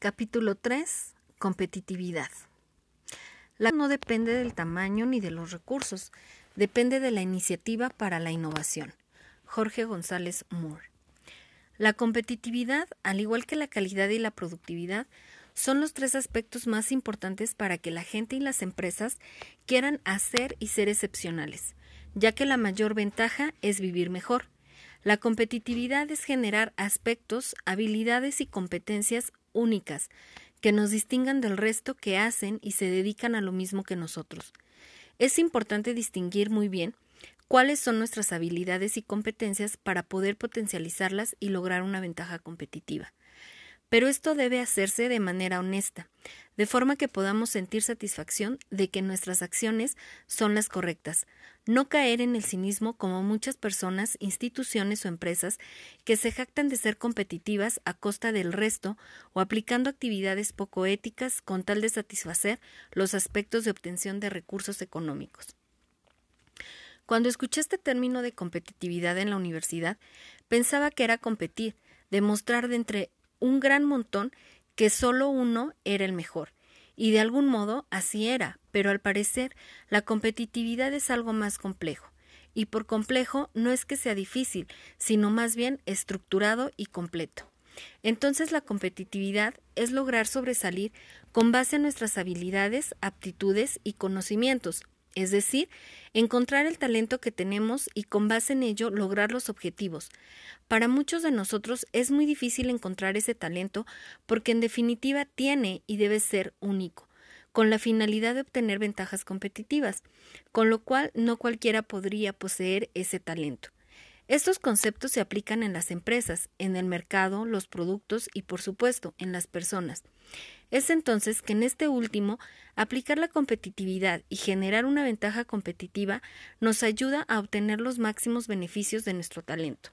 Capítulo 3. Competitividad. La no depende del tamaño ni de los recursos, depende de la iniciativa para la innovación. Jorge González Moore. La competitividad, al igual que la calidad y la productividad, son los tres aspectos más importantes para que la gente y las empresas quieran hacer y ser excepcionales, ya que la mayor ventaja es vivir mejor. La competitividad es generar aspectos, habilidades y competencias únicas que nos distingan del resto que hacen y se dedican a lo mismo que nosotros. Es importante distinguir muy bien cuáles son nuestras habilidades y competencias para poder potencializarlas y lograr una ventaja competitiva. Pero esto debe hacerse de manera honesta, de forma que podamos sentir satisfacción de que nuestras acciones son las correctas, no caer en el cinismo como muchas personas, instituciones o empresas que se jactan de ser competitivas a costa del resto o aplicando actividades poco éticas con tal de satisfacer los aspectos de obtención de recursos económicos. Cuando escuché este término de competitividad en la universidad, pensaba que era competir, demostrar de entre un gran montón que solo uno era el mejor. Y de algún modo así era, pero al parecer la competitividad es algo más complejo. Y por complejo no es que sea difícil, sino más bien estructurado y completo. Entonces la competitividad es lograr sobresalir con base en nuestras habilidades, aptitudes y conocimientos, es decir, encontrar el talento que tenemos y con base en ello lograr los objetivos. Para muchos de nosotros es muy difícil encontrar ese talento porque en definitiva tiene y debe ser único, con la finalidad de obtener ventajas competitivas, con lo cual no cualquiera podría poseer ese talento. Estos conceptos se aplican en las empresas, en el mercado, los productos y, por supuesto, en las personas. Es entonces que en este último, aplicar la competitividad y generar una ventaja competitiva nos ayuda a obtener los máximos beneficios de nuestro talento.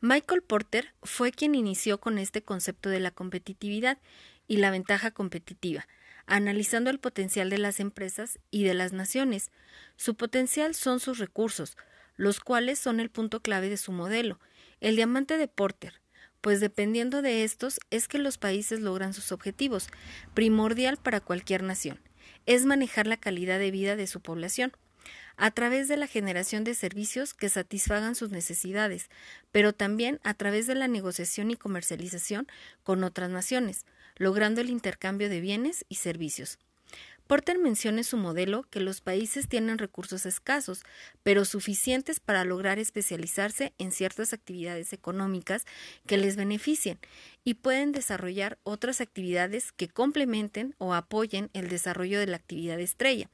Michael Porter fue quien inició con este concepto de la competitividad y la ventaja competitiva, analizando el potencial de las empresas y de las naciones. Su potencial son sus recursos, los cuales son el punto clave de su modelo. El diamante de Porter, pues dependiendo de estos es que los países logran sus objetivos, primordial para cualquier nación, es manejar la calidad de vida de su población, a través de la generación de servicios que satisfagan sus necesidades, pero también a través de la negociación y comercialización con otras naciones, logrando el intercambio de bienes y servicios. Porter menciona en su modelo que los países tienen recursos escasos, pero suficientes para lograr especializarse en ciertas actividades económicas que les beneficien y pueden desarrollar otras actividades que complementen o apoyen el desarrollo de la actividad estrella.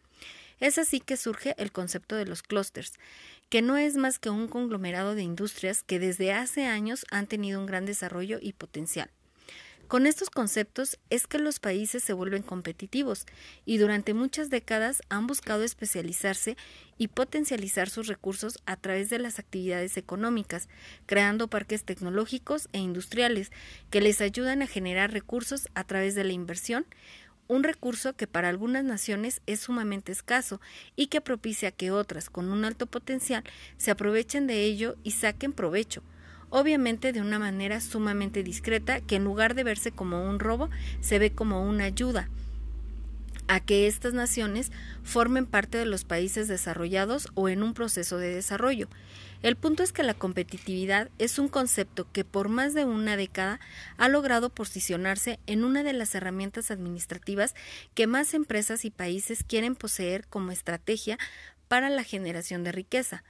Es así que surge el concepto de los clústeres, que no es más que un conglomerado de industrias que desde hace años han tenido un gran desarrollo y potencial. Con estos conceptos es que los países se vuelven competitivos y durante muchas décadas han buscado especializarse y potencializar sus recursos a través de las actividades económicas, creando parques tecnológicos e industriales que les ayudan a generar recursos a través de la inversión, un recurso que para algunas naciones es sumamente escaso y que propicia que otras con un alto potencial se aprovechen de ello y saquen provecho obviamente de una manera sumamente discreta que en lugar de verse como un robo, se ve como una ayuda a que estas naciones formen parte de los países desarrollados o en un proceso de desarrollo. El punto es que la competitividad es un concepto que por más de una década ha logrado posicionarse en una de las herramientas administrativas que más empresas y países quieren poseer como estrategia para la generación de riqueza.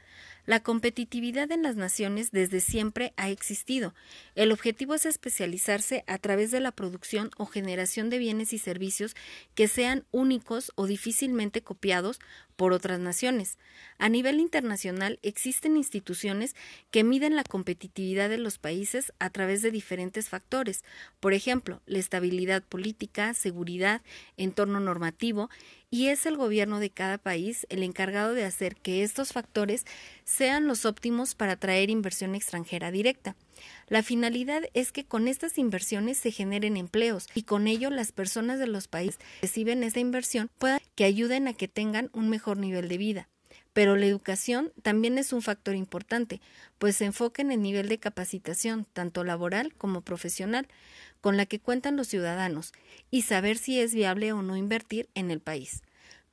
La competitividad en las naciones desde siempre ha existido. El objetivo es especializarse a través de la producción o generación de bienes y servicios que sean únicos o difícilmente copiados por otras naciones. A nivel internacional existen instituciones que miden la competitividad de los países a través de diferentes factores, por ejemplo, la estabilidad política, seguridad, entorno normativo, y es el gobierno de cada país el encargado de hacer que estos factores sean los óptimos para atraer inversión extranjera directa. La finalidad es que con estas inversiones se generen empleos y con ello las personas de los países que reciben esta inversión puedan que ayuden a que tengan un mejor nivel de vida. Pero la educación también es un factor importante, pues se enfoca en el nivel de capacitación, tanto laboral como profesional, con la que cuentan los ciudadanos, y saber si es viable o no invertir en el país.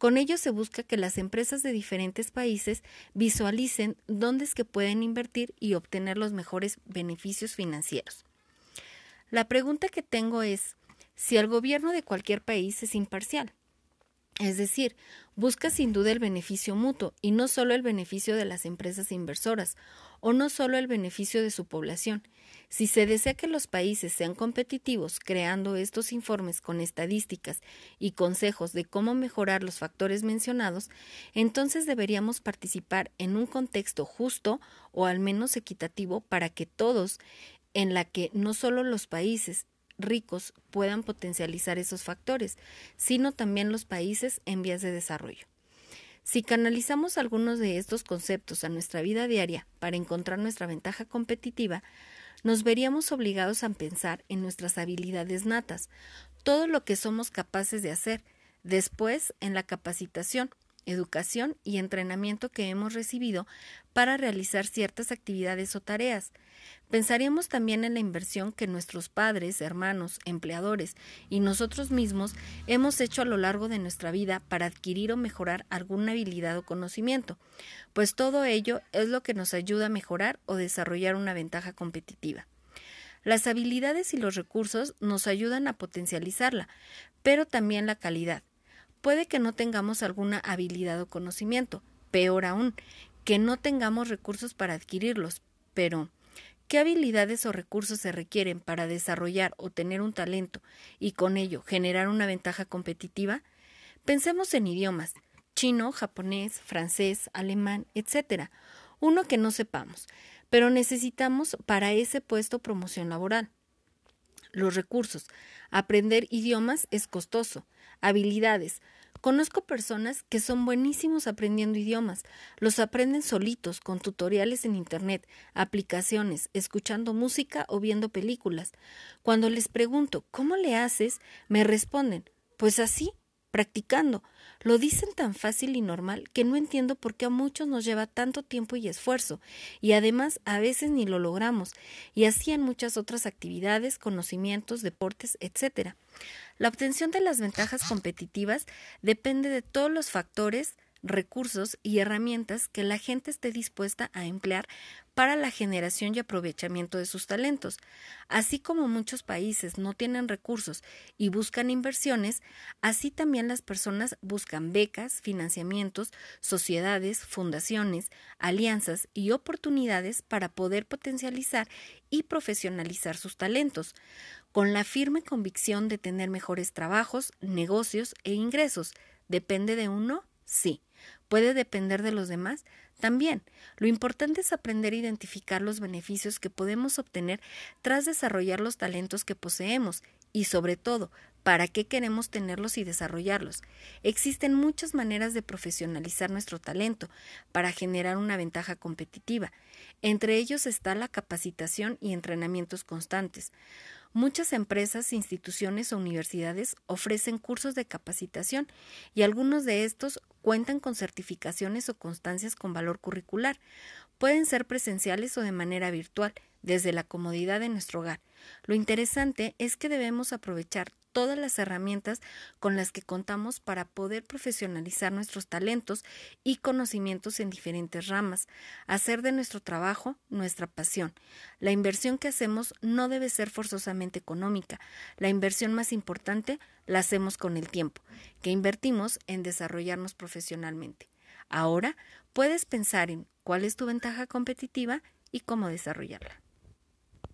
Con ello se busca que las empresas de diferentes países visualicen dónde es que pueden invertir y obtener los mejores beneficios financieros. La pregunta que tengo es si el gobierno de cualquier país es imparcial. Es decir, busca sin duda el beneficio mutuo y no solo el beneficio de las empresas inversoras o no solo el beneficio de su población. Si se desea que los países sean competitivos creando estos informes con estadísticas y consejos de cómo mejorar los factores mencionados, entonces deberíamos participar en un contexto justo o al menos equitativo para que todos, en la que no solo los países ricos puedan potencializar esos factores, sino también los países en vías de desarrollo. Si canalizamos algunos de estos conceptos a nuestra vida diaria para encontrar nuestra ventaja competitiva, nos veríamos obligados a pensar en nuestras habilidades natas, todo lo que somos capaces de hacer, después en la capacitación, educación y entrenamiento que hemos recibido para realizar ciertas actividades o tareas. Pensaríamos también en la inversión que nuestros padres, hermanos, empleadores y nosotros mismos hemos hecho a lo largo de nuestra vida para adquirir o mejorar alguna habilidad o conocimiento, pues todo ello es lo que nos ayuda a mejorar o desarrollar una ventaja competitiva. Las habilidades y los recursos nos ayudan a potencializarla, pero también la calidad. Puede que no tengamos alguna habilidad o conocimiento, peor aún, que no tengamos recursos para adquirirlos, pero ¿qué habilidades o recursos se requieren para desarrollar o tener un talento y con ello generar una ventaja competitiva? Pensemos en idiomas chino, japonés, francés, alemán, etc. Uno que no sepamos, pero necesitamos para ese puesto promoción laboral. Los recursos. Aprender idiomas es costoso. Habilidades. Conozco personas que son buenísimos aprendiendo idiomas. Los aprenden solitos, con tutoriales en Internet, aplicaciones, escuchando música o viendo películas. Cuando les pregunto ¿cómo le haces? me responden pues así, practicando. Lo dicen tan fácil y normal que no entiendo por qué a muchos nos lleva tanto tiempo y esfuerzo, y además a veces ni lo logramos, y así en muchas otras actividades, conocimientos, deportes, etc. La obtención de las ventajas competitivas depende de todos los factores recursos y herramientas que la gente esté dispuesta a emplear para la generación y aprovechamiento de sus talentos. Así como muchos países no tienen recursos y buscan inversiones, así también las personas buscan becas, financiamientos, sociedades, fundaciones, alianzas y oportunidades para poder potencializar y profesionalizar sus talentos, con la firme convicción de tener mejores trabajos, negocios e ingresos. ¿Depende de uno? Sí. ¿Puede depender de los demás? También, lo importante es aprender a identificar los beneficios que podemos obtener tras desarrollar los talentos que poseemos y, sobre todo, para qué queremos tenerlos y desarrollarlos. Existen muchas maneras de profesionalizar nuestro talento para generar una ventaja competitiva. Entre ellos está la capacitación y entrenamientos constantes. Muchas empresas, instituciones o universidades ofrecen cursos de capacitación y algunos de estos cuentan con certificaciones o constancias con valor curricular. Pueden ser presenciales o de manera virtual, desde la comodidad de nuestro hogar. Lo interesante es que debemos aprovechar todas las herramientas con las que contamos para poder profesionalizar nuestros talentos y conocimientos en diferentes ramas, hacer de nuestro trabajo nuestra pasión. La inversión que hacemos no debe ser forzosamente económica, la inversión más importante la hacemos con el tiempo, que invertimos en desarrollarnos profesionalmente. Ahora puedes pensar en cuál es tu ventaja competitiva y cómo desarrollarla.